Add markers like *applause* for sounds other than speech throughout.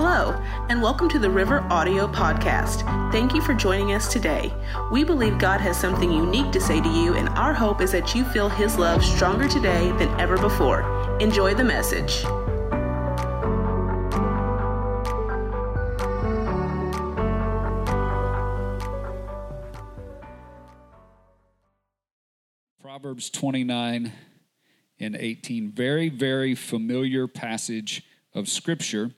Hello, and welcome to the River Audio Podcast. Thank you for joining us today. We believe God has something unique to say to you, and our hope is that you feel His love stronger today than ever before. Enjoy the message. Proverbs 29 and 18. Very, very familiar passage of Scripture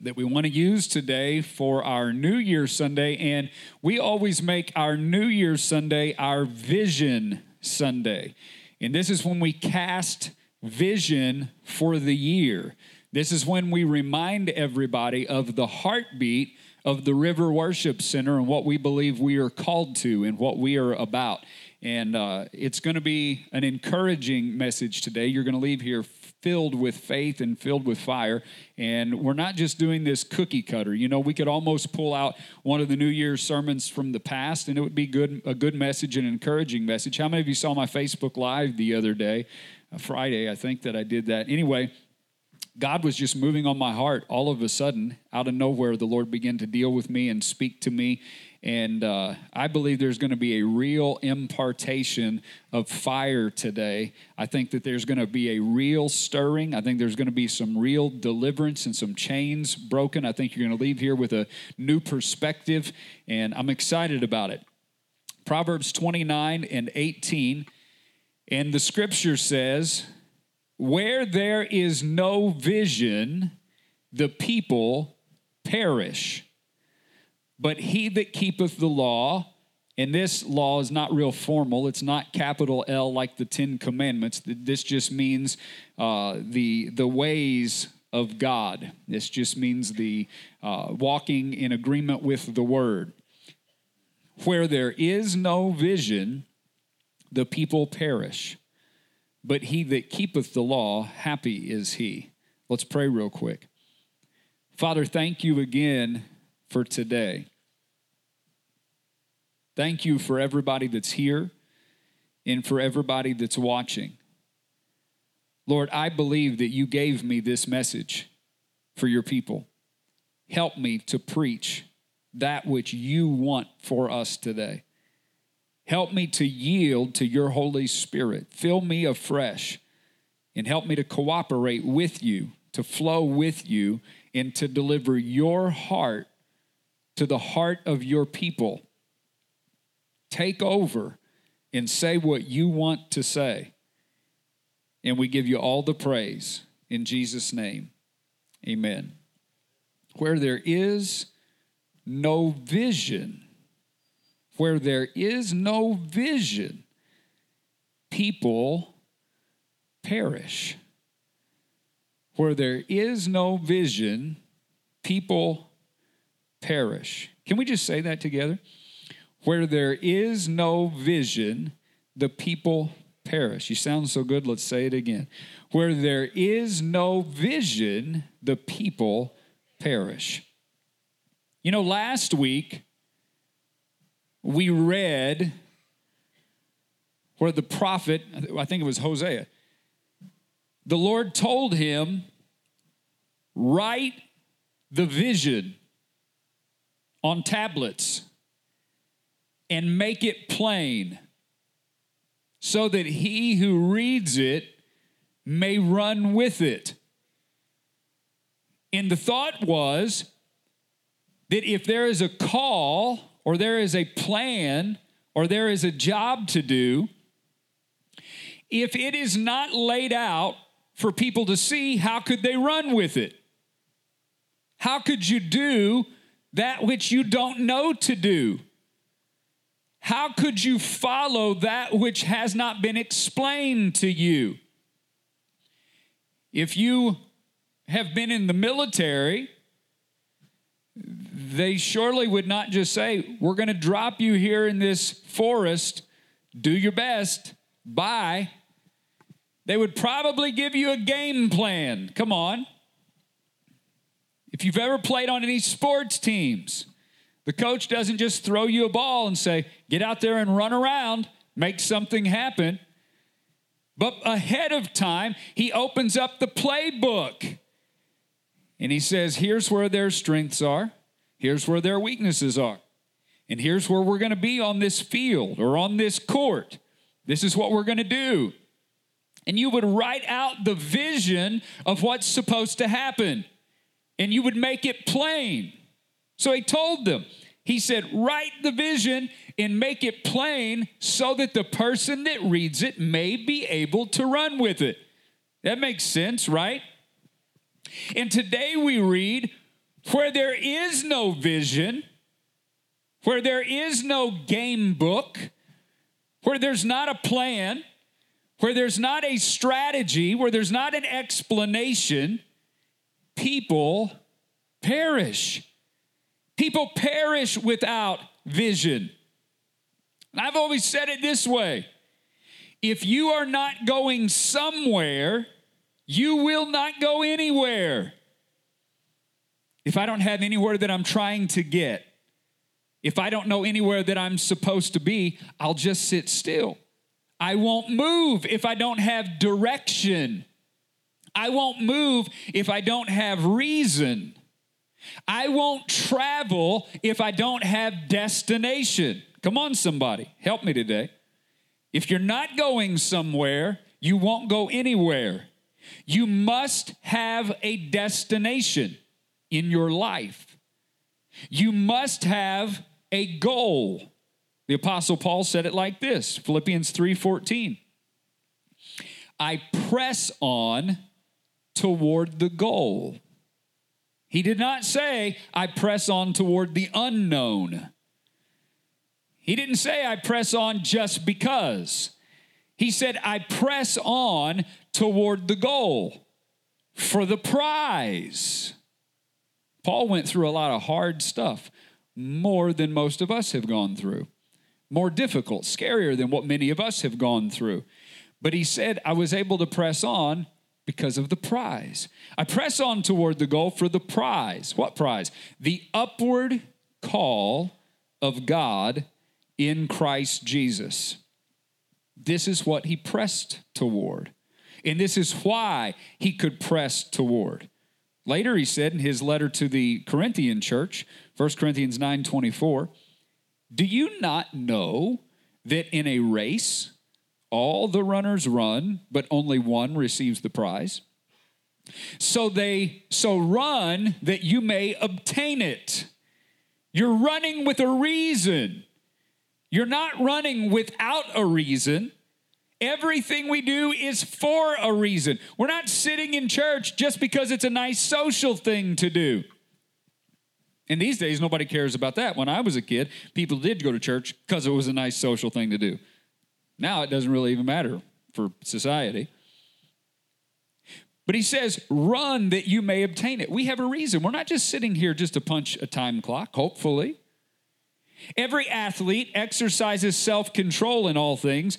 that we want to use today for our New Year Sunday. And we always make our New Year Sunday our Vision Sunday. And this is when we cast vision for the year. This is when we remind everybody of the heartbeat of the River Worship Center and what we believe we are called to and what we are about. And uh, it's going to be an encouraging message today. You're going to leave here filled with faith and filled with fire. And we're not just doing this cookie cutter. You know, we could almost pull out one of the New Year's sermons from the past, and it would be good a good message, an encouraging message. How many of you saw my Facebook Live the other day, uh, Friday? I think that I did that. Anyway. God was just moving on my heart all of a sudden, out of nowhere. The Lord began to deal with me and speak to me and uh, I believe there's going to be a real impartation of fire today. I think that there's going to be a real stirring. I think there's going to be some real deliverance and some chains broken. I think you're going to leave here with a new perspective, and I'm excited about it. Proverbs 29 and 18, and the scripture says, Where there is no vision, the people perish. But he that keepeth the law, and this law is not real formal. It's not capital L like the Ten Commandments. This just means uh, the the ways of God. This just means the uh, walking in agreement with the Word. Where there is no vision, the people perish. But he that keepeth the law, happy is he. Let's pray real quick. Father, thank you again for today. Thank you for everybody that's here and for everybody that's watching. Lord, I believe that you gave me this message for your people. Help me to preach that which you want for us today. Help me to yield to your Holy Spirit. Fill me afresh and help me to cooperate with you, to flow with you, and to deliver your heart to the heart of your people. Take over and say what you want to say. And we give you all the praise in Jesus' name. Amen. Where there is no vision, where there is no vision, people perish. Where there is no vision, people perish. Can we just say that together? Where there is no vision, the people perish. You sound so good, let's say it again. Where there is no vision, the people perish. You know, last week we read where the prophet, I think it was Hosea, the Lord told him, write the vision on tablets and make it plain so that he who reads it may run with it. And the thought was that if there is a call or there is a plan or there is a job to do, if it is not laid out for people to see, how could they run with it? How could you do that which you don't know to do? How could you follow that which has not been explained to you? If you have been in the military, they surely would not just say, We're going to drop you here in this forest, do your best, bye. They would probably give you a game plan. Come on. If you've ever played on any sports teams, the coach doesn't just throw you a ball and say, get out there and run around, make something happen. But ahead of time, he opens up the playbook And he says, here's where their strengths are, here's where their weaknesses are. And here's where we're going to be on this field or on this court. This is what we're going to do. And you would write out the vision of what's supposed to happen, and you would make it plain. So he told them, he said, Write the vision and make it plain so that the person that reads it may be able to run with it. That makes sense, right? And today we read, Where there is no vision, where there is no game book, where there's not a plan, where there's not a strategy, where there's not an explanation, people perish. People perish without vision. And I've always said it this way if you are not going somewhere, you will not go anywhere. If I don't have anywhere that I'm trying to get, if I don't know anywhere that I'm supposed to be, I'll just sit still. I won't move if I don't have direction. I won't move if I don't have reason. I won't travel if I don't have destination. Come on, somebody, help me today. If you're not going somewhere, you won't go anywhere. You must have a destination in your life. You must have a goal. The apostle Paul said it like this, Philippians 3:14. I press on toward the goal. He did not say, I press on toward the unknown. He didn't say, I press on just because. He said, I press on toward the goal for the prize. Paul went through a lot of hard stuff more than most of us have gone through, more difficult, scarier than what many of us have gone through. But he said, I was able to press on because of the prize. I press on toward the goal for the prize. What prize? The upward call of God in Christ Jesus. This is what he pressed toward. And this is why he could press toward. Later he said in his letter to the Corinthian church, 1 Corinthians 9 24, Do you not know that in a race all the runners run, but only one receives the prize? So they so run that you may obtain it. You're running with a reason. You're not running without a reason. Everything we do is for a reason. We're not sitting in church just because it's a nice social thing to do. And these days, nobody cares about that. When I was a kid, people did go to church because it was a nice social thing to do. Now it doesn't really even matter for society. But he says, run that you may obtain it. We have a reason. We're not just sitting here just to punch a time clock, hopefully. Every athlete exercises self control in all things.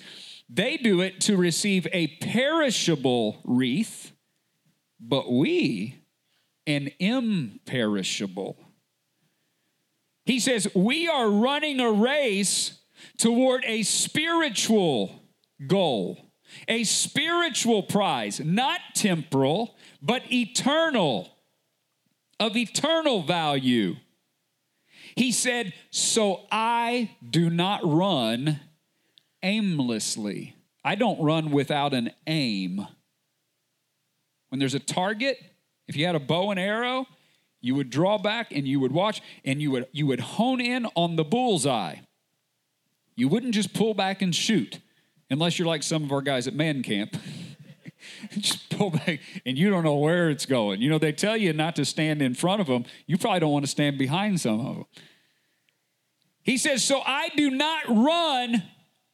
They do it to receive a perishable wreath, but we an imperishable. He says, We are running a race toward a spiritual goal, a spiritual prize, not temporal, but eternal, of eternal value. He said, So I do not run aimlessly. I don't run without an aim. When there's a target, if you had a bow and arrow, you would draw back and you would watch and you would you would hone in on the bullseye. You wouldn't just pull back and shoot unless you're like some of our guys at man camp. *laughs* just pull back and you don't know where it's going. You know, they tell you not to stand in front of them. You probably don't want to stand behind some of them. He says, So I do not run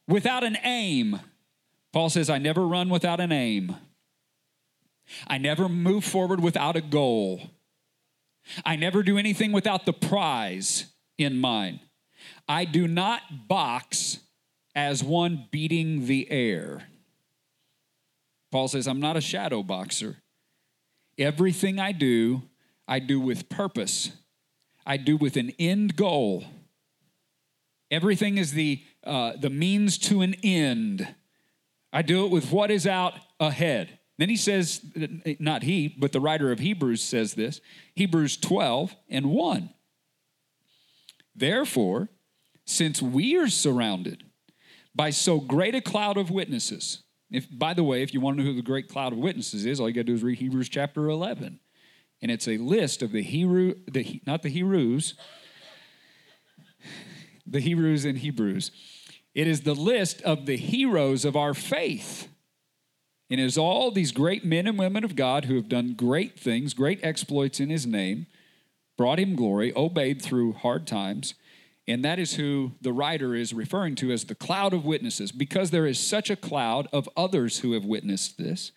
without an aim. Paul says, I never run without an aim. I never move forward without a goal. I never do anything without the prize in mind. I do not box as one beating the air. Paul says, I'm not a shadow boxer. Everything I do, I do with purpose, I do with an end goal. Everything is the, uh, the means to an end. I do it with what is out ahead. Then he says, not he, but the writer of Hebrews says this Hebrews 12 and 1. Therefore, since we are surrounded by so great a cloud of witnesses, if, by the way, if you want to know who the great cloud of witnesses is, all you got to do is read Hebrews chapter 11. And it's a list of the Hebrew, the, not the Hebrews, the Hebrews and Hebrews. It is the list of the heroes of our faith. And it is all these great men and women of God who have done great things, great exploits in his name, brought him glory, obeyed through hard times. And that is who the writer is referring to as the cloud of witnesses, because there is such a cloud of others who have witnessed this.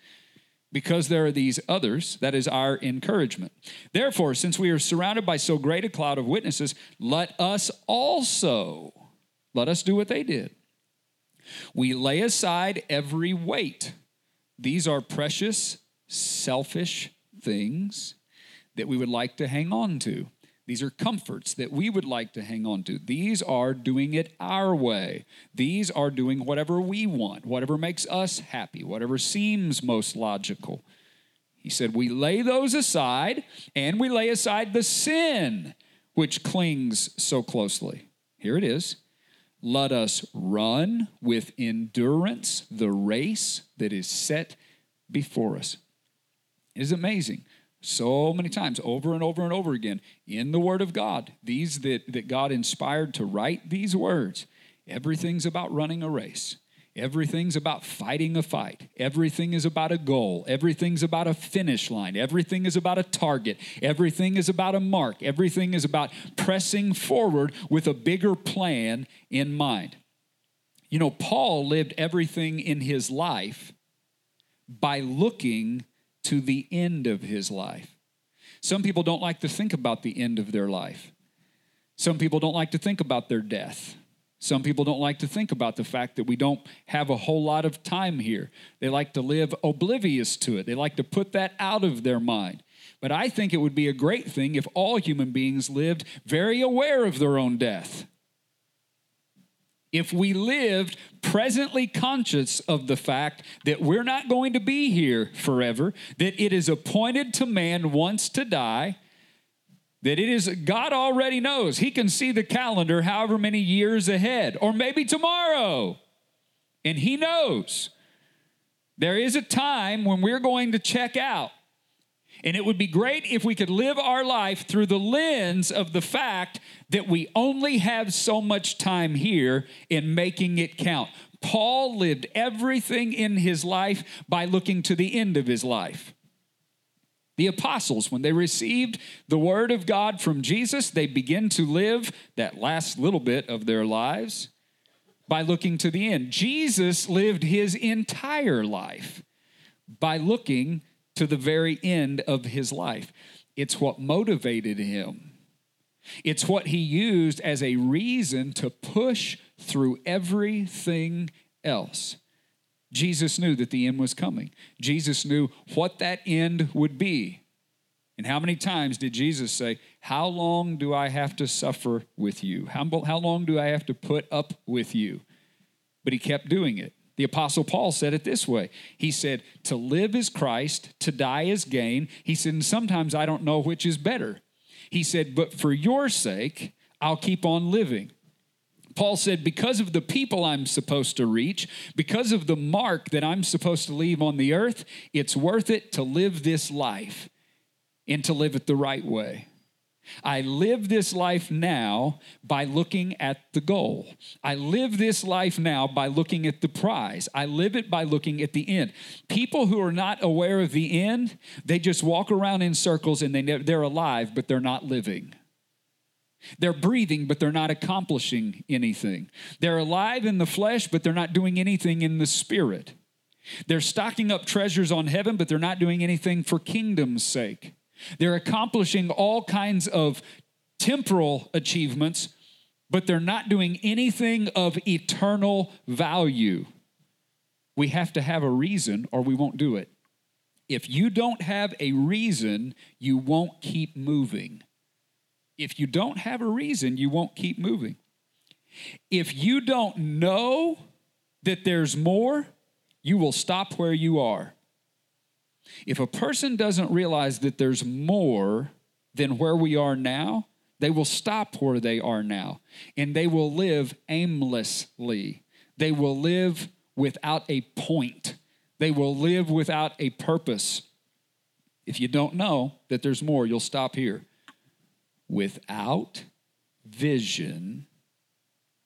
Because there are these others, that is our encouragement. Therefore, since we are surrounded by so great a cloud of witnesses, let us also, let us do what they did. We lay aside every weight. These are precious, selfish things that we would like to hang on to. These are comforts that we would like to hang on to. These are doing it our way. These are doing whatever we want, whatever makes us happy, whatever seems most logical. He said, We lay those aside and we lay aside the sin which clings so closely. Here it is. Let us run with endurance the race that is set before us. It is amazing so many times over and over and over again in the word of god these that, that god inspired to write these words everything's about running a race. Everything's about fighting a fight. Everything is about a goal. Everything's about a finish line. Everything is about a target. Everything is about a mark. Everything is about pressing forward with a bigger plan in mind. You know paul lived everything in his life by looking to the end of his life. Some people don't like to think about the end of their life. Some people don't like to think about their death. Some people don't like to think about the fact that we don't have a whole lot of time here. They like to live oblivious to it, they like to put that out of their mind. But I think it would be a great thing if all human beings lived very aware of their own death if we lived presently conscious of the fact that we're not going to be here forever, that it is appointed to man once to die, that it is God already knows. He can see the calendar however many years ahead, or maybe tomorrow, and He knows. There is a time when we're going to check out. And it would be great if we could live our life through the lens of the fact that we only have so much time here in making it count. Paul lived everything in his life by looking to the end of his life. The apostles, when they received the word of God from Jesus, they begin to live that last little bit of their lives by looking to the end. Jesus lived his entire life by looking to the very end of his life. It's what motivated him. It's what he used as a reason to push through everything else. Jesus knew that the end was coming. Jesus knew what that end would be. And how many times did Jesus say, How long do I have to suffer with you? How, how long do I have to put up with you? But he kept doing it. The Apostle Paul said it this way He said, To live is Christ, to die is gain. He said, And sometimes I don't know which is better. He said, But for your sake, I'll keep on living. Paul said, Because of the people I'm supposed to reach, because of the mark that I'm supposed to leave on the earth, it's worth it to live this life and to live it the right way. I live this life now by looking at the goal. I live this life now by looking at the prize. I live it by looking at the end. People who are not aware of the end, they just walk around in circles and they they're alive, but they're not living. They're breathing, but they're not accomplishing anything. They're alive in the flesh, but they're not doing anything in the spirit. They're stocking up treasures on heaven, but they're not doing anything for kingdom's sake. They're accomplishing all kinds of temporal achievements, but they're not doing anything of eternal value. We have to have a reason or we won't do it. If you don't have a reason, you won't keep moving. If you don't have a reason, you won't keep moving. If you don't know that there's more, you will stop where you are. If a person doesn't realize that there's more than where we are now, they will stop where they are now and they will live aimlessly. They will live without a point. They will live without a purpose. If you don't know that there's more, you'll stop here. Without vision,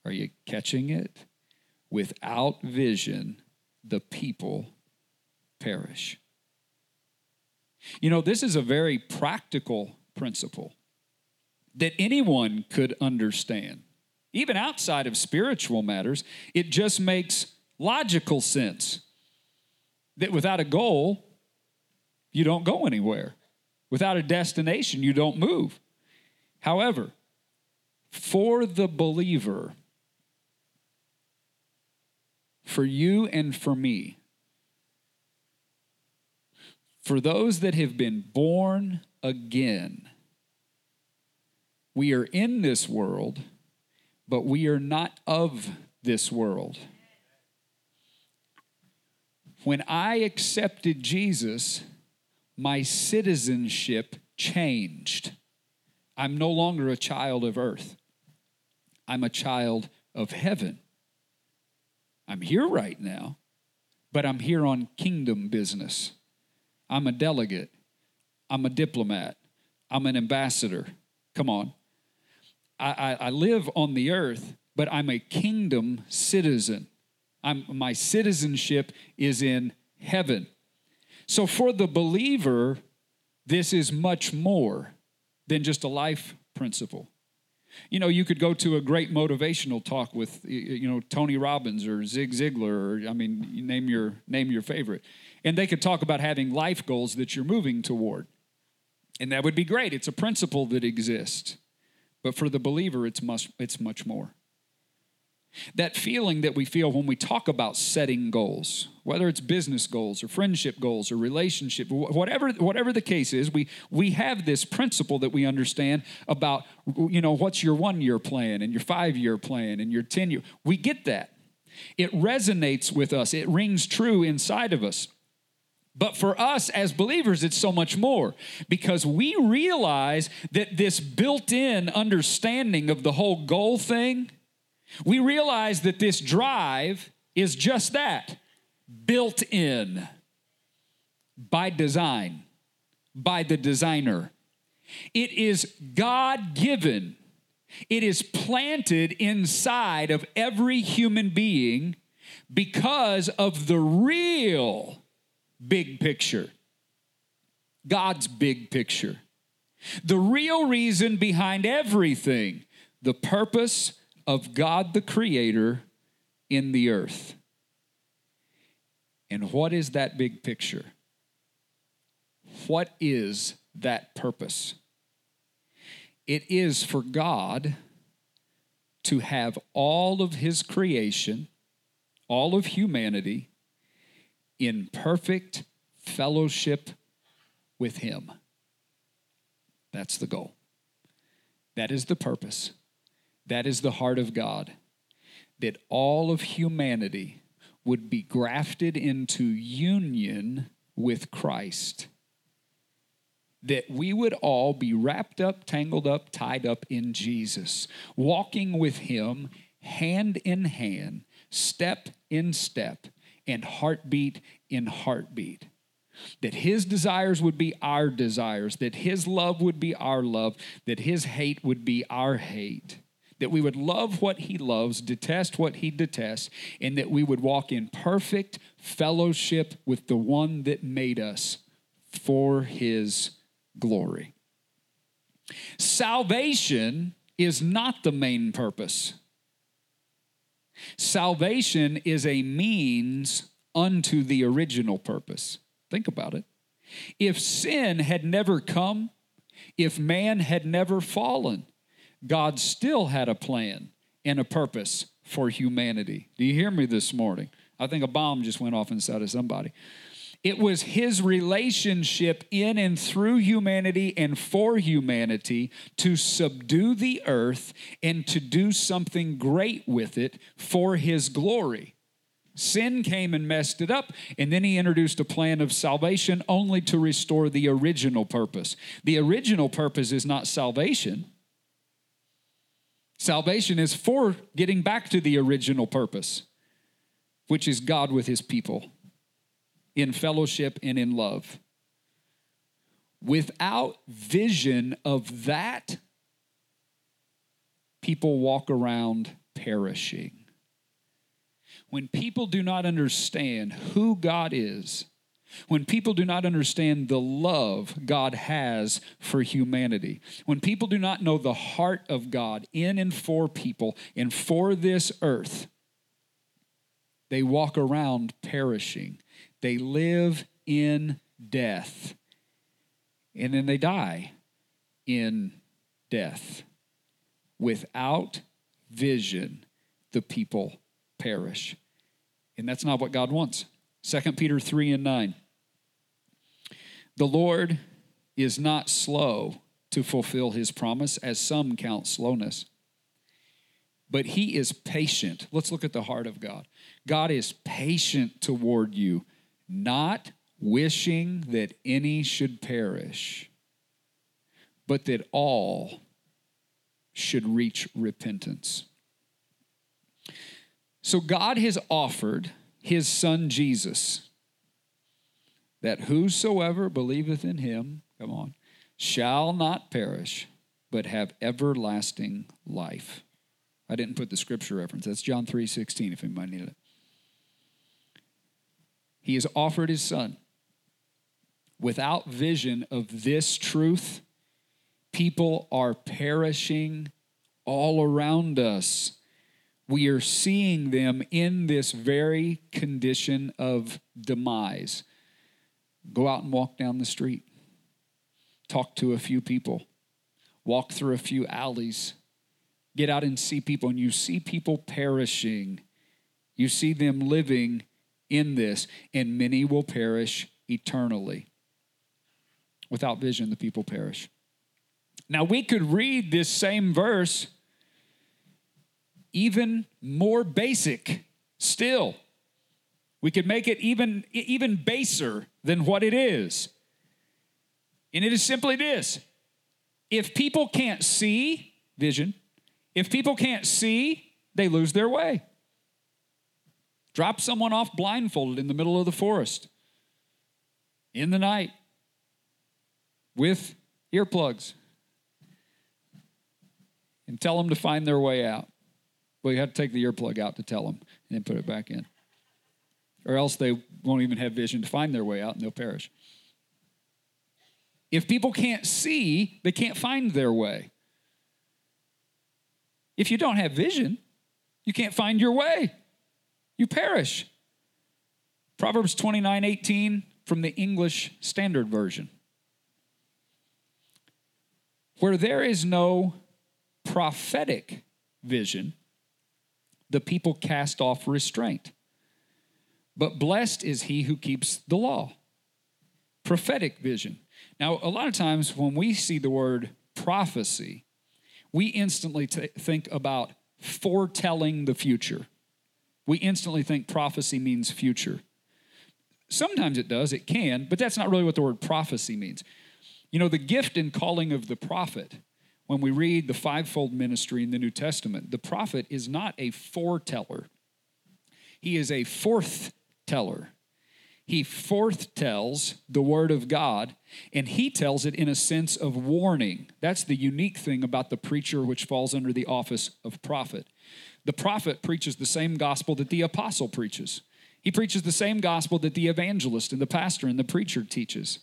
are you catching it? Without vision, the people perish. You know, this is a very practical principle that anyone could understand. Even outside of spiritual matters, it just makes logical sense that without a goal, you don't go anywhere. Without a destination, you don't move. However, for the believer, for you and for me, for those that have been born again, we are in this world, but we are not of this world. When I accepted Jesus, my citizenship changed. I'm no longer a child of earth, I'm a child of heaven. I'm here right now, but I'm here on kingdom business. I'm a delegate, I'm a diplomat, I'm an ambassador. Come on. I, I, I live on the earth, but I'm a kingdom citizen. I'm, my citizenship is in heaven. So for the believer, this is much more than just a life principle. You know, you could go to a great motivational talk with, you know, Tony Robbins or Zig Ziglar, or I mean, name your name your favorite, and they could talk about having life goals that you're moving toward, and that would be great. It's a principle that exists. But for the believer, it's much, it's much more. That feeling that we feel when we talk about setting goals, whether it's business goals or friendship goals or relationship, whatever, whatever the case is, we, we have this principle that we understand about, you know, what's your one year plan and your five year plan and your 10 year. We get that. It resonates with us, it rings true inside of us. But for us as believers, it's so much more because we realize that this built in understanding of the whole goal thing, we realize that this drive is just that built in by design, by the designer. It is God given, it is planted inside of every human being because of the real big picture. God's big picture. The real reason behind everything, the purpose of God the Creator in the earth. And what is that big picture? What is that purpose? It is for God to have all of His creation, all of humanity, in perfect fellowship with Him. That's the goal. That is the purpose. That is the heart of God. That all of humanity would be grafted into union with Christ. That we would all be wrapped up, tangled up, tied up in Jesus, walking with Him hand in hand, step in step, and heartbeat in heartbeat. That his desires would be our desires, that his love would be our love, that his hate would be our hate. That we would love what he loves, detest what he detests, and that we would walk in perfect fellowship with the one that made us for his glory. Salvation is not the main purpose. Salvation is a means unto the original purpose. Think about it. If sin had never come, if man had never fallen, God still had a plan and a purpose for humanity. Do you hear me this morning? I think a bomb just went off inside of somebody. It was his relationship in and through humanity and for humanity to subdue the earth and to do something great with it for his glory. Sin came and messed it up, and then he introduced a plan of salvation only to restore the original purpose. The original purpose is not salvation. Salvation is for getting back to the original purpose, which is God with his people in fellowship and in love. Without vision of that, people walk around perishing. When people do not understand who God is, when people do not understand the love God has for humanity, when people do not know the heart of God in and for people and for this earth, they walk around perishing. They live in death. And then they die in death. Without vision, the people perish. And that's not what God wants. 2 Peter 3 and 9. The Lord is not slow to fulfill his promise, as some count slowness, but he is patient. Let's look at the heart of God. God is patient toward you, not wishing that any should perish, but that all should reach repentance. So God has offered his son Jesus that whosoever believeth in him, come on, shall not perish, but have everlasting life. I didn't put the scripture reference. That's John 3 16, if anybody needed it. He has offered his son. Without vision of this truth, people are perishing all around us we are seeing them in this very condition of demise. Go out and walk down the street, talk to a few people, walk through a few alleys, get out and see people, and you see people perishing. You see them living in this, and many will perish eternally. Without vision, the people perish. Now, we could read this same verse even more basic still. We could make it even, even baser than what it is. And it is simply this if people can't see vision, if people can't see, they lose their way. Drop someone off blindfolded in the middle of the forest in the night with earplugs and tell them to find their way out. Well, you have to take the earplug out to tell them and then put it back in. Or else they won't even have vision to find their way out and they'll perish. If people can't see, they can't find their way. If you don't have vision, you can't find your way. You perish. Proverbs 29 18 from the English Standard Version. Where there is no prophetic vision, the people cast off restraint. But blessed is he who keeps the law. Prophetic vision. Now, a lot of times when we see the word prophecy, we instantly t- think about foretelling the future. We instantly think prophecy means future. Sometimes it does, it can, but that's not really what the word prophecy means. You know, the gift and calling of the prophet when we read the fivefold ministry in the New Testament, the prophet is not a foreteller, he is a forth teller. He forth tells the word of God, and he tells it in a sense of warning. That's the unique thing about the preacher, which falls under the office of prophet. The prophet preaches the same gospel that the apostle preaches. He preaches the same gospel that the evangelist and the pastor and the preacher teaches.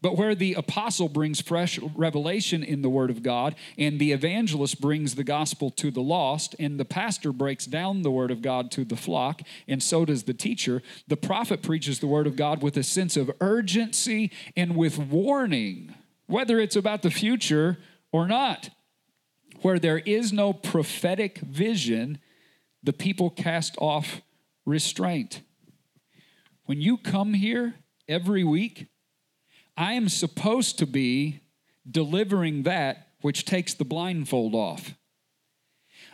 But where the apostle brings fresh revelation in the Word of God, and the evangelist brings the gospel to the lost, and the pastor breaks down the Word of God to the flock, and so does the teacher, the prophet preaches the Word of God with a sense of urgency and with warning, whether it's about the future or not. Where there is no prophetic vision, the people cast off restraint. When you come here every week, I am supposed to be delivering that which takes the blindfold off.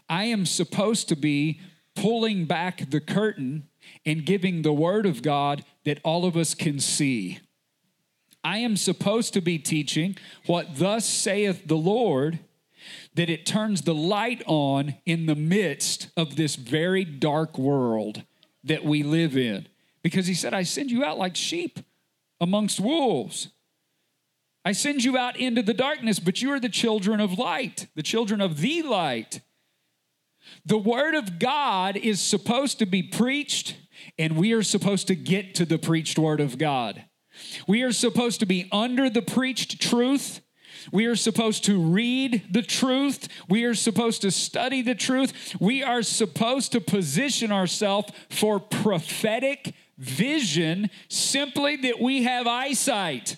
I am supposed to be pulling back the curtain and giving the word of God that all of us can see. I am supposed to be teaching what thus saith the Lord, that it turns the light on in the midst of this very dark world that we live in. Because he said, I send you out like sheep amongst wolves. I send you out into the darkness, but you are the children of light, the children of the light. The word of God is supposed to be preached, and we are supposed to get to the preached word of God. We are supposed to be under the preached truth. We are supposed to read the truth. We are supposed to study the truth. We are supposed to position ourselves for prophetic vision simply that we have eyesight.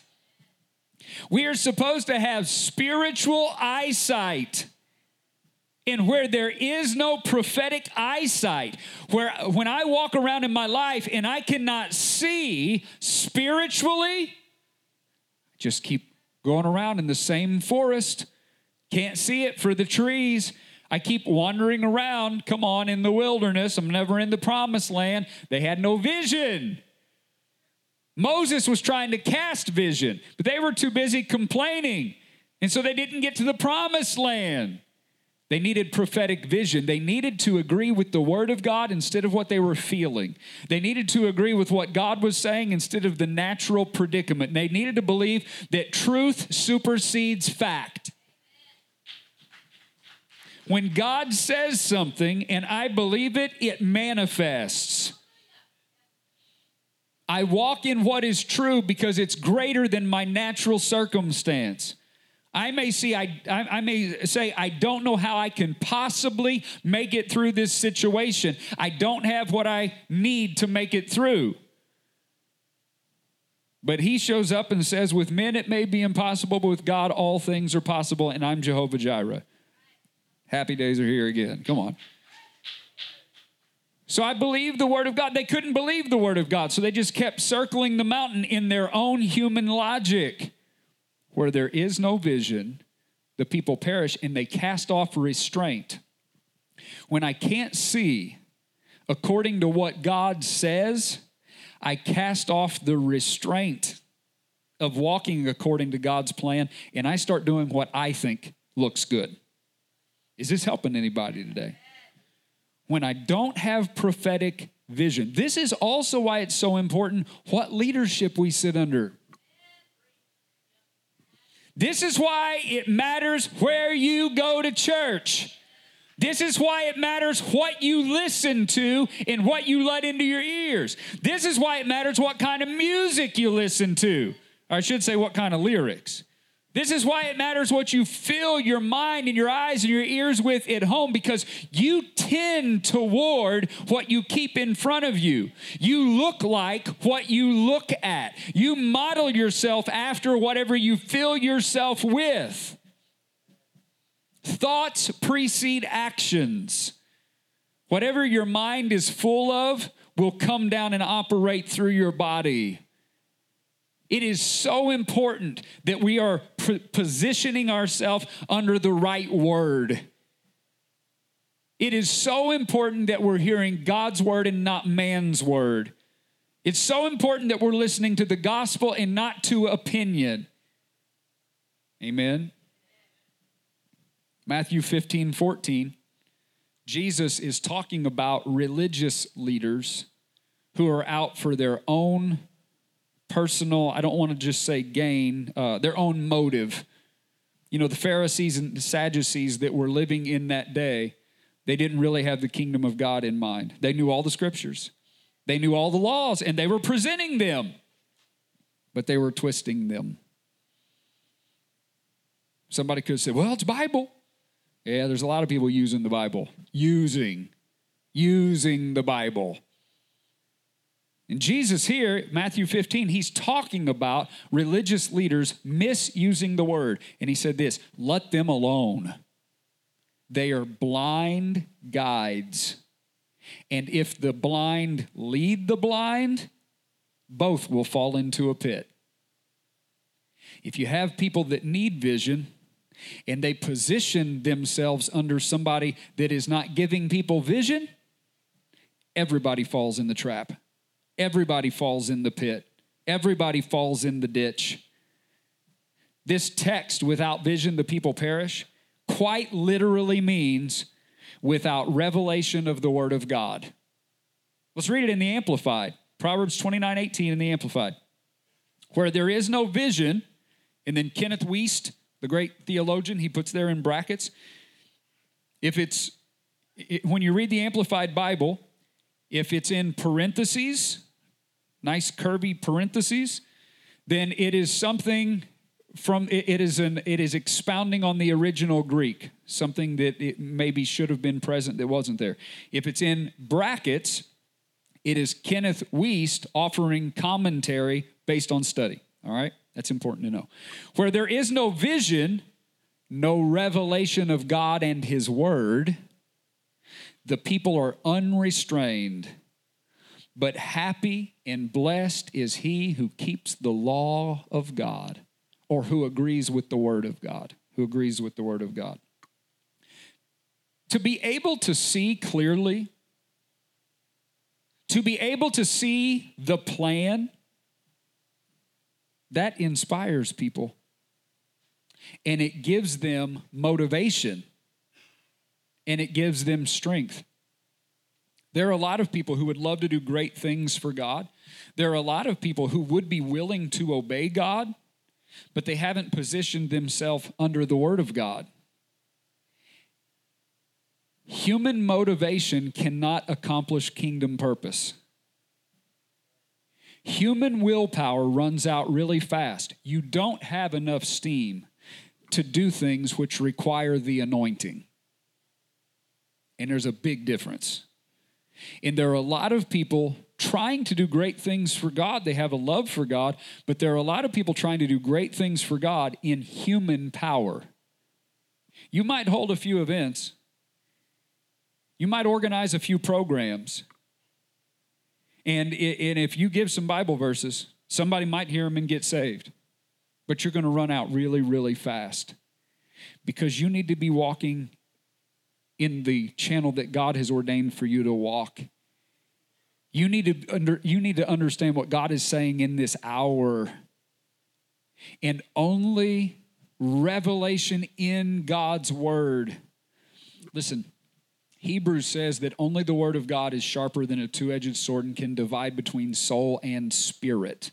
We are supposed to have spiritual eyesight. And where there is no prophetic eyesight, where when I walk around in my life and I cannot see spiritually, just keep going around in the same forest. Can't see it for the trees. I keep wandering around. Come on, in the wilderness. I'm never in the promised land. They had no vision. Moses was trying to cast vision, but they were too busy complaining. And so they didn't get to the promised land. They needed prophetic vision. They needed to agree with the word of God instead of what they were feeling. They needed to agree with what God was saying instead of the natural predicament. They needed to believe that truth supersedes fact. When God says something and I believe it, it manifests. I walk in what is true because it's greater than my natural circumstance. I may see, I, I, may say, I don't know how I can possibly make it through this situation. I don't have what I need to make it through. But he shows up and says, With men it may be impossible, but with God all things are possible, and I'm Jehovah Jireh. Happy days are here again. Come on. So I believe the word of God. They couldn't believe the word of God, so they just kept circling the mountain in their own human logic. Where there is no vision, the people perish and they cast off restraint. When I can't see according to what God says, I cast off the restraint of walking according to God's plan and I start doing what I think looks good. Is this helping anybody today? When I don't have prophetic vision, this is also why it's so important what leadership we sit under. This is why it matters where you go to church. This is why it matters what you listen to and what you let into your ears. This is why it matters what kind of music you listen to. Or I should say, what kind of lyrics. This is why it matters what you fill your mind and your eyes and your ears with at home because you tend toward what you keep in front of you. You look like what you look at. You model yourself after whatever you fill yourself with. Thoughts precede actions. Whatever your mind is full of will come down and operate through your body. It is so important that we are positioning ourselves under the right word. It is so important that we're hearing God's word and not man's word. It's so important that we're listening to the gospel and not to opinion. Amen. Matthew 15, 14. Jesus is talking about religious leaders who are out for their own personal, I don't want to just say gain, uh, their own motive. You know, the Pharisees and the Sadducees that were living in that day, they didn't really have the kingdom of God in mind. They knew all the scriptures, they knew all the laws, and they were presenting them, but they were twisting them. Somebody could say, well, it's Bible. Yeah, there's a lot of people using the Bible, using, using the Bible. And Jesus here, Matthew 15, he's talking about religious leaders misusing the word. And he said this let them alone. They are blind guides. And if the blind lead the blind, both will fall into a pit. If you have people that need vision and they position themselves under somebody that is not giving people vision, everybody falls in the trap. Everybody falls in the pit. Everybody falls in the ditch. This text, without vision, the people perish, quite literally means without revelation of the Word of God. Let's read it in the Amplified. Proverbs 29 18 in the Amplified. Where there is no vision, and then Kenneth Wuest, the great theologian, he puts there in brackets. If it's, it, when you read the Amplified Bible, if it's in parentheses, nice curvy parentheses, then it is something from it, is an it is expounding on the original Greek, something that it maybe should have been present that wasn't there. If it's in brackets, it is Kenneth Wuest offering commentary based on study. All right? That's important to know. Where there is no vision, no revelation of God and His Word, the people are unrestrained. But happy and blessed is he who keeps the law of God or who agrees with the Word of God, who agrees with the Word of God. To be able to see clearly, to be able to see the plan, that inspires people and it gives them motivation and it gives them strength. There are a lot of people who would love to do great things for God. There are a lot of people who would be willing to obey God, but they haven't positioned themselves under the Word of God. Human motivation cannot accomplish kingdom purpose. Human willpower runs out really fast. You don't have enough steam to do things which require the anointing. And there's a big difference. And there are a lot of people trying to do great things for God. They have a love for God, but there are a lot of people trying to do great things for God in human power. You might hold a few events, you might organize a few programs, and, and if you give some Bible verses, somebody might hear them and get saved, but you're going to run out really, really fast because you need to be walking in the channel that God has ordained for you to walk. You need to under, you need to understand what God is saying in this hour. And only revelation in God's word. Listen, Hebrews says that only the word of God is sharper than a two-edged sword and can divide between soul and spirit.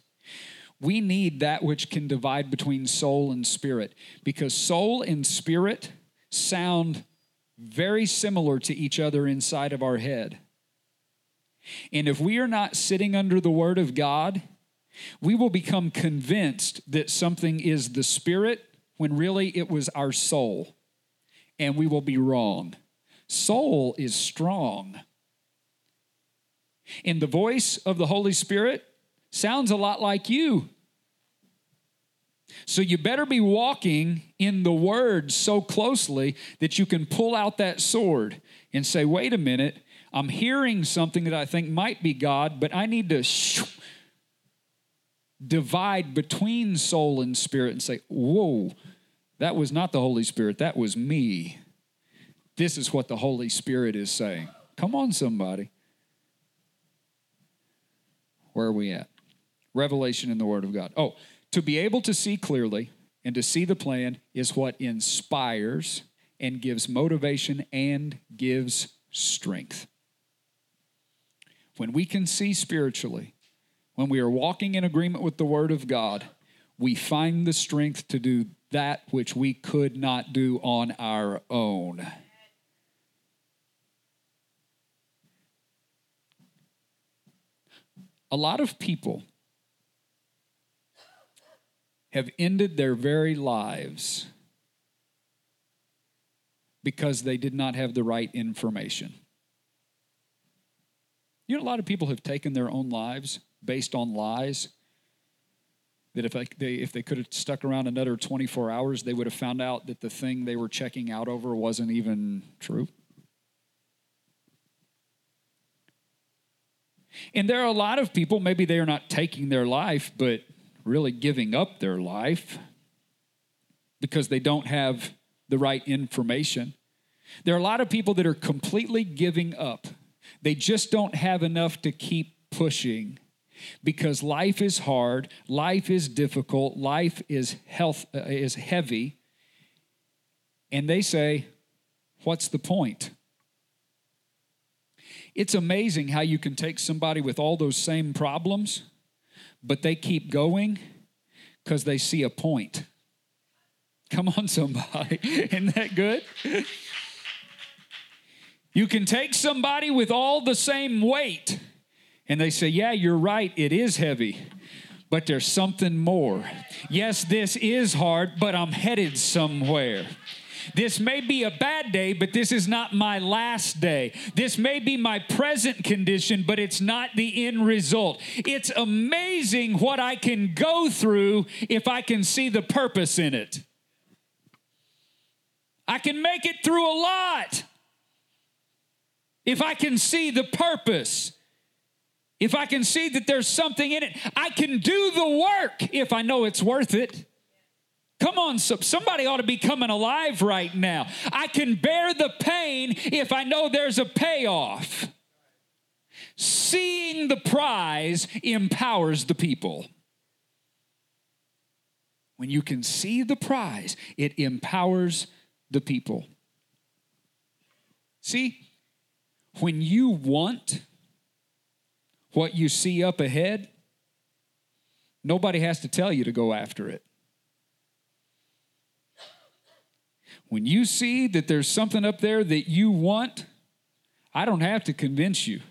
We need that which can divide between soul and spirit because soul and spirit sound very similar to each other inside of our head. And if we are not sitting under the Word of God, we will become convinced that something is the Spirit when really it was our soul. And we will be wrong. Soul is strong. And the voice of the Holy Spirit sounds a lot like you. So you better be walking in the word so closely that you can pull out that sword and say, wait a minute, I'm hearing something that I think might be God, but I need to divide between soul and spirit and say, whoa, that was not the Holy Spirit, that was me. This is what the Holy Spirit is saying. Come on, somebody. Where are we at? Revelation in the Word of God. Oh, to be able to see clearly and to see the plan is what inspires and gives motivation and gives strength. When we can see spiritually, when we are walking in agreement with the Word of God, we find the strength to do that which we could not do on our own. A lot of people have ended their very lives because they did not have the right information. You know, a lot of people have taken their own lives based on lies. That if they, if they could have stuck around another 24 hours, they would have found out that the thing they were checking out over wasn't even true. And there are a lot of people, maybe they are not taking their life, but really giving up their life because they don't have the right information. There are a lot of people that are completely giving up. They just don't have enough to keep pushing because life is hard, life is difficult, life is health uh, is heavy. And they say, "What's the point?" It's amazing how you can take somebody with all those same problems, but they keep going because they see a point. Come on, somebody. *laughs* Isn't that good? You can take somebody with all the same weight and they say, Yeah, you're right, it is heavy, but there's something more. Yes, this is hard, but I'm headed somewhere. This may be a bad day, but this is not my last day. This may be my present condition, but it's not the end result. It's amazing what I can go through if I can see the purpose in it. I can make it through a lot if I can see the purpose. If I can see that there's something in it, I can do the work if I know it's worth it. Come on, somebody ought to be coming alive right now. I can bear the pain if I know there's a payoff. Seeing the prize empowers the people. When you can see the prize, it empowers the people. See, when you want what you see up ahead, nobody has to tell you to go after it. When you see that there's something up there that you want, I don't have to convince you.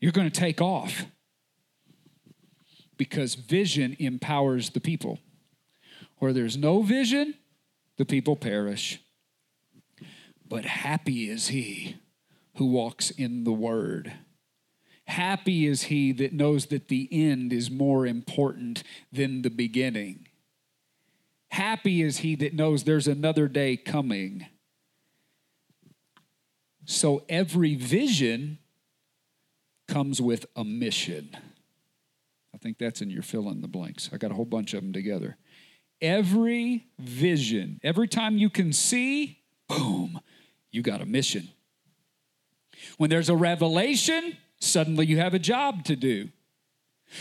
You're going to take off because vision empowers the people. Where there's no vision, the people perish. But happy is he who walks in the word. Happy is he that knows that the end is more important than the beginning. Happy is he that knows there's another day coming. So every vision comes with a mission. I think that's in your fill in the blanks. I got a whole bunch of them together. Every vision, every time you can see, boom, you got a mission. When there's a revelation, suddenly you have a job to do.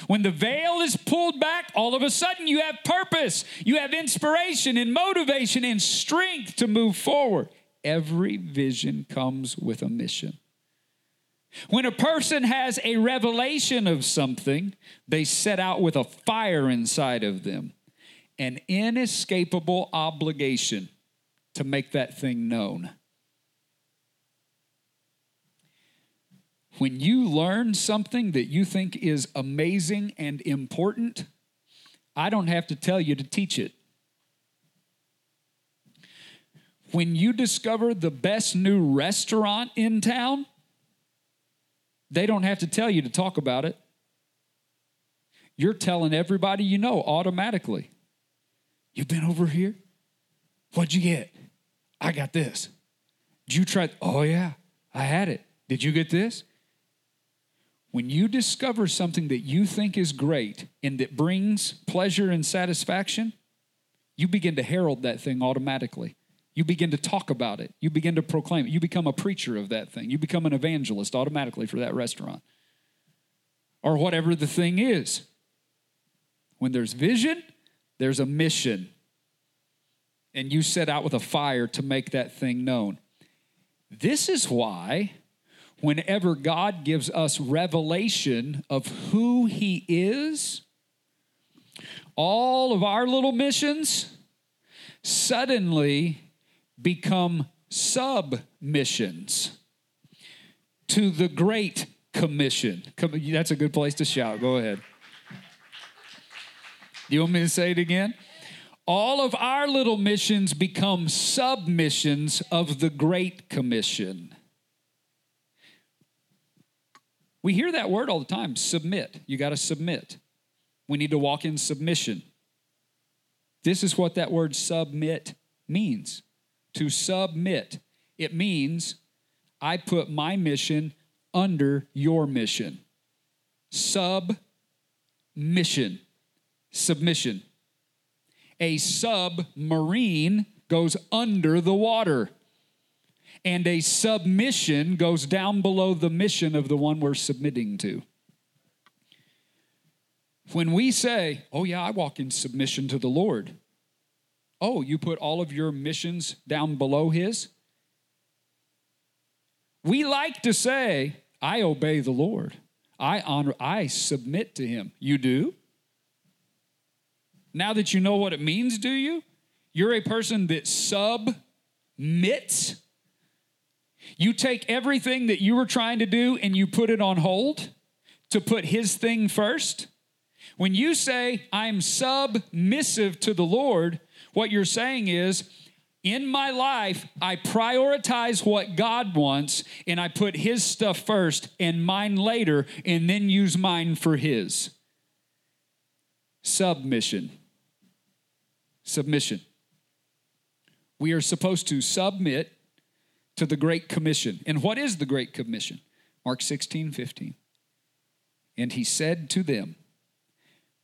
When the veil is pulled back, all of a sudden you have purpose, you have inspiration and motivation and strength to move forward. Every vision comes with a mission. When a person has a revelation of something, they set out with a fire inside of them, an inescapable obligation to make that thing known. When you learn something that you think is amazing and important, I don't have to tell you to teach it. When you discover the best new restaurant in town, they don't have to tell you to talk about it. You're telling everybody you know automatically. You've been over here? What'd you get? I got this. Did you try? Oh, yeah, I had it. Did you get this? When you discover something that you think is great and that brings pleasure and satisfaction, you begin to herald that thing automatically. You begin to talk about it. You begin to proclaim it. You become a preacher of that thing. You become an evangelist automatically for that restaurant or whatever the thing is. When there's vision, there's a mission. And you set out with a fire to make that thing known. This is why whenever God gives us revelation of who He is, all of our little missions suddenly become submissions to the Great Commission. That's a good place to shout. Go ahead. You want me to say it again? All of our little missions become submissions of the Great Commission. We hear that word all the time submit. You got to submit. We need to walk in submission. This is what that word submit means to submit. It means I put my mission under your mission. Submission, submission. A submarine goes under the water. And a submission goes down below the mission of the one we're submitting to. When we say, Oh, yeah, I walk in submission to the Lord, oh, you put all of your missions down below His? We like to say, I obey the Lord. I honor, I submit to Him. You do? Now that you know what it means, do you? You're a person that submits. You take everything that you were trying to do and you put it on hold to put His thing first. When you say, I'm submissive to the Lord, what you're saying is, in my life, I prioritize what God wants and I put His stuff first and mine later, and then use mine for His. Submission. Submission. We are supposed to submit to the Great Commission. And what is the Great Commission? Mark 16, 15. And he said to them,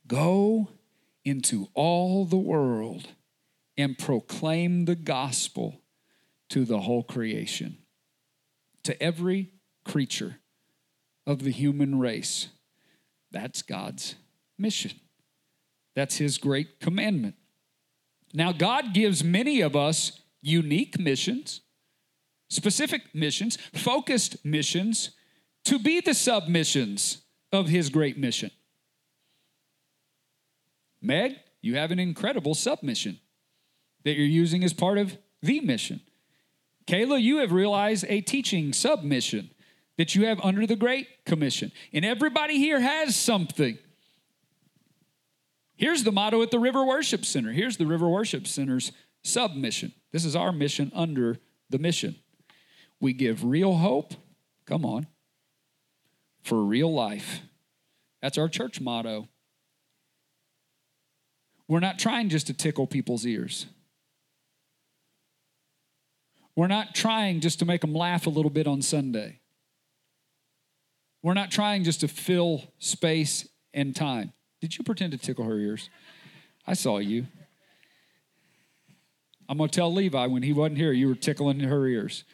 Go into all the world and proclaim the gospel to the whole creation, to every creature of the human race. That's God's mission. That's His great commandment. Now, God gives many of us unique missions, specific missions, focused missions to be the submissions of His great mission. Meg, you have an incredible submission that you're using as part of the mission. Kayla, you have realized a teaching submission that you have under the Great Commission. And everybody here has something. Here's the motto at the River Worship Center. Here's the River Worship Center's submission. This is our mission under the mission. We give real hope, come on, for real life. That's our church motto. We're not trying just to tickle people's ears. We're not trying just to make them laugh a little bit on Sunday. We're not trying just to fill space and time. Did you pretend to tickle her ears? I saw you. I'm going to tell Levi when he wasn't here, you were tickling her ears.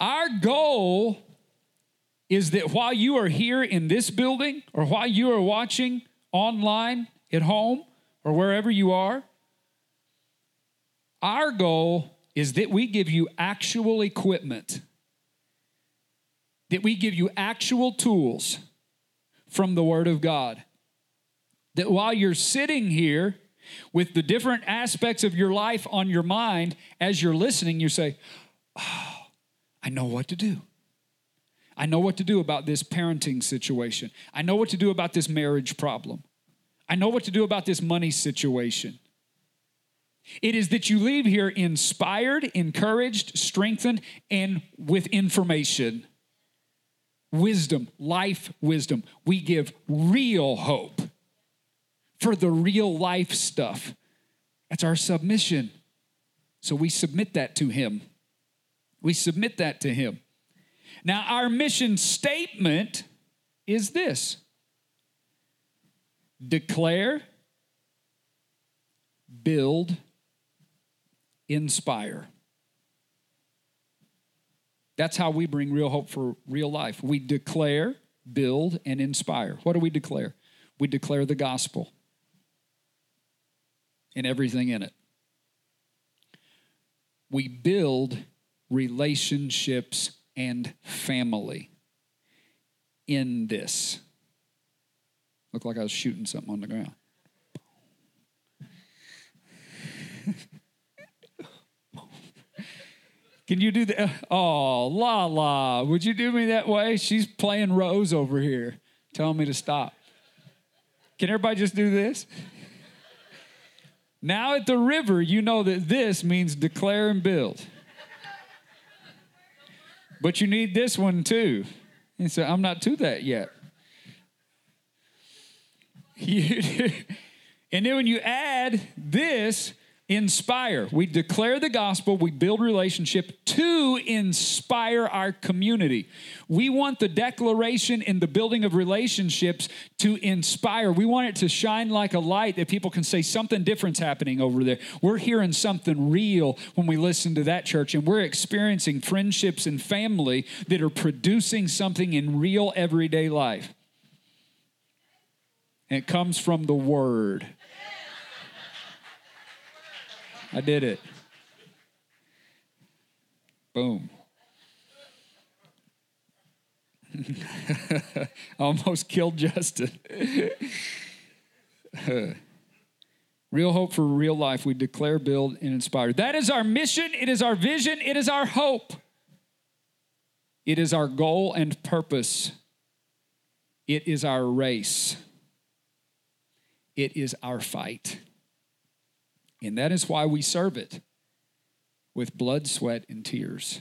Our goal is that while you are here in this building or while you are watching online at home or wherever you are, our goal is that we give you actual equipment, that we give you actual tools from the Word of God. That while you're sitting here with the different aspects of your life on your mind, as you're listening, you say, Oh, I know what to do. I know what to do about this parenting situation. I know what to do about this marriage problem. I know what to do about this money situation. It is that you leave here inspired, encouraged, strengthened, and with information. Wisdom, life wisdom. We give real hope for the real life stuff. That's our submission. So we submit that to Him. We submit that to Him. Now, our mission statement is this declare, build, inspire. That's how we bring real hope for real life. We declare, build, and inspire. What do we declare? We declare the gospel and everything in it. We build relationships and family in this. Looked like I was shooting something on the ground. Can you do that? Oh, la la. Would you do me that way? She's playing Rose over here, telling me to stop. Can everybody just do this? Now at the river, you know that this means declare and build. But you need this one too. And so I'm not to that yet. *laughs* *laughs* and then when you add this, Inspire. We declare the gospel, we build relationship to inspire our community. We want the declaration in the building of relationships to inspire. We want it to shine like a light that people can say something different's happening over there. We're hearing something real when we listen to that church, and we're experiencing friendships and family that are producing something in real everyday life. And it comes from the Word. I did it. Boom. *laughs* Almost killed Justin. *laughs* real hope for real life. We declare, build, and inspire. That is our mission. It is our vision. It is our hope. It is our goal and purpose. It is our race. It is our fight. And that is why we serve it with blood, sweat, and tears.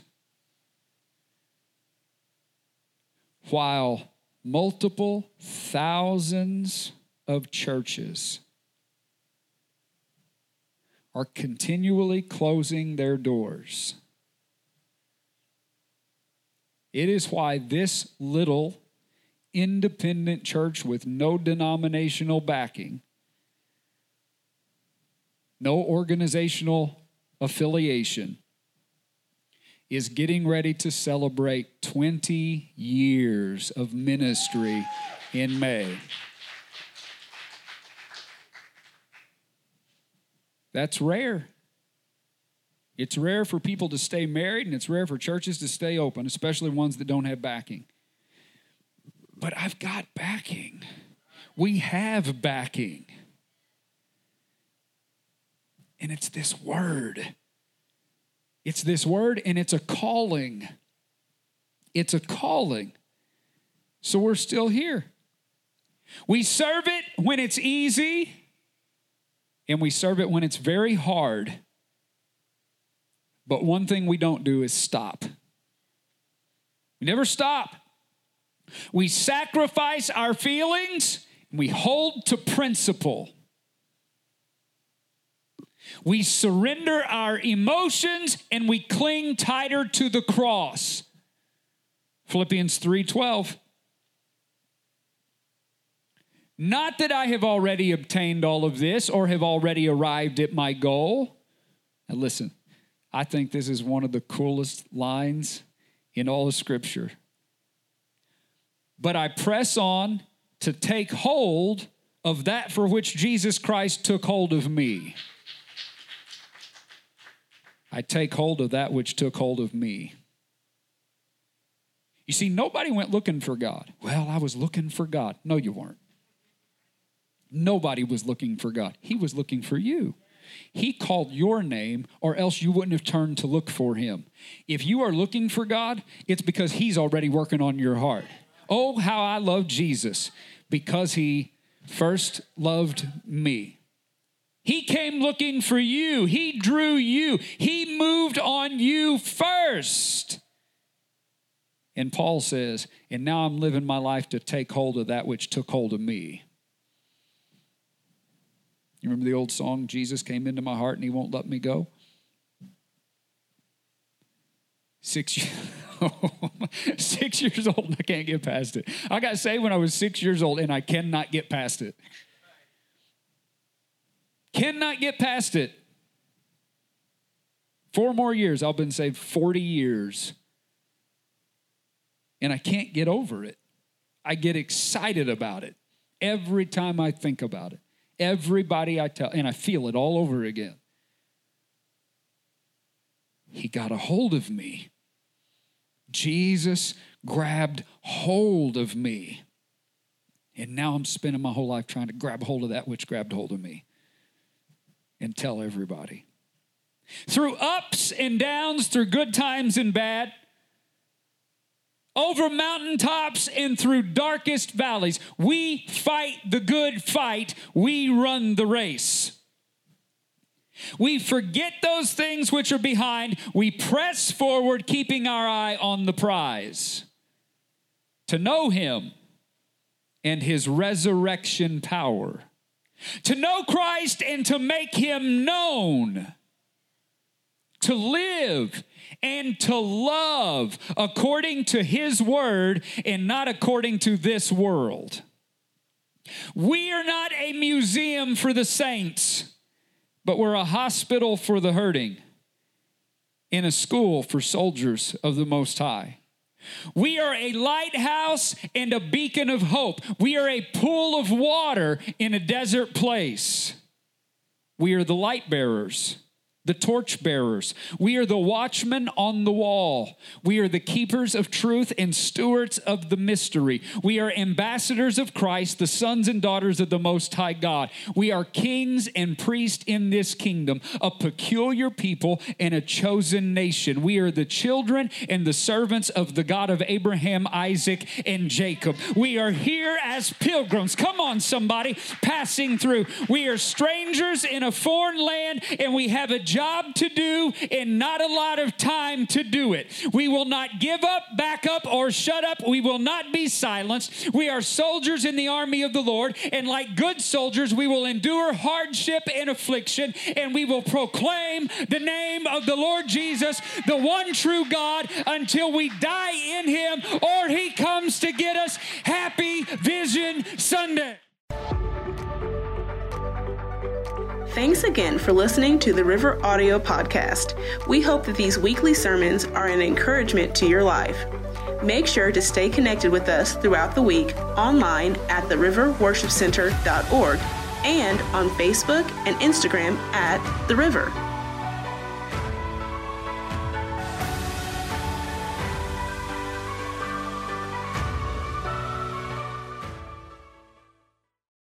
While multiple thousands of churches are continually closing their doors. It is why this little independent church with no denominational backing no organizational affiliation, is getting ready to celebrate 20 years of ministry in May. That's rare. It's rare for people to stay married, and it's rare for churches to stay open, especially ones that don't have backing. But I've got backing. We have backing. And it's this word. It's this word, and it's a calling. It's a calling. So we're still here. We serve it when it's easy, and we serve it when it's very hard. But one thing we don't do is stop. We never stop. We sacrifice our feelings, and we hold to principle. We surrender our emotions and we cling tighter to the cross. Philippians 3:12 Not that I have already obtained all of this or have already arrived at my goal. Now listen, I think this is one of the coolest lines in all of scripture. But I press on to take hold of that for which Jesus Christ took hold of me. I take hold of that which took hold of me. You see, nobody went looking for God. Well, I was looking for God. No, you weren't. Nobody was looking for God. He was looking for you. He called your name, or else you wouldn't have turned to look for him. If you are looking for God, it's because he's already working on your heart. Oh, how I love Jesus because he first loved me. He came looking for you. He drew you. He moved on you first. And Paul says, and now I'm living my life to take hold of that which took hold of me. You remember the old song, Jesus came into my heart and he won't let me go? Six years. *laughs* six years old and I can't get past it. I got saved when I was six years old and I cannot get past it. Cannot get past it. Four more years, I've been saved 40 years. And I can't get over it. I get excited about it every time I think about it. Everybody I tell, and I feel it all over again. He got a hold of me. Jesus grabbed hold of me. And now I'm spending my whole life trying to grab hold of that which grabbed hold of me and tell everybody. Through ups and downs, through good times and bad, over mountaintops and through darkest valleys, we fight the good fight, we run the race. We forget those things which are behind, we press forward, keeping our eye on the prize. To know Him and His resurrection power To know Christ and to make him known. To live and to love according to his word and not according to this world. We are not a museum for the saints, but we're a hospital for the hurting in a school for soldiers of the Most High. We are a lighthouse and a beacon of hope. We are a pool of water in a desert place. We are the light bearers the torch bearers. We are the watchmen on the wall. We are the keepers of truth and stewards of the mystery. We are ambassadors of Christ, the sons and daughters of the Most High God. We are kings and priests in this kingdom, a peculiar people and a chosen nation. We are the children and the servants of the God of Abraham, Isaac, and Jacob. We are here as pilgrims. Come on, somebody, passing through. We are strangers in a foreign land, and we have a job to do and not a lot of time to do it. We will not give up, back up, or shut up. We will not be silenced. We are soldiers in the army of the Lord, and like good soldiers, we will endure hardship and affliction, and we will proclaim the name of the Lord Jesus, the one true God, until we die in Him or He comes to get us. Happy Vision Sunday. Thanks again for listening to the River Audio Podcast. We hope that these weekly sermons are an encouragement to your life. Make sure to stay connected with us throughout the week online at theriverworshipcenter.org and on Facebook and Instagram at The River.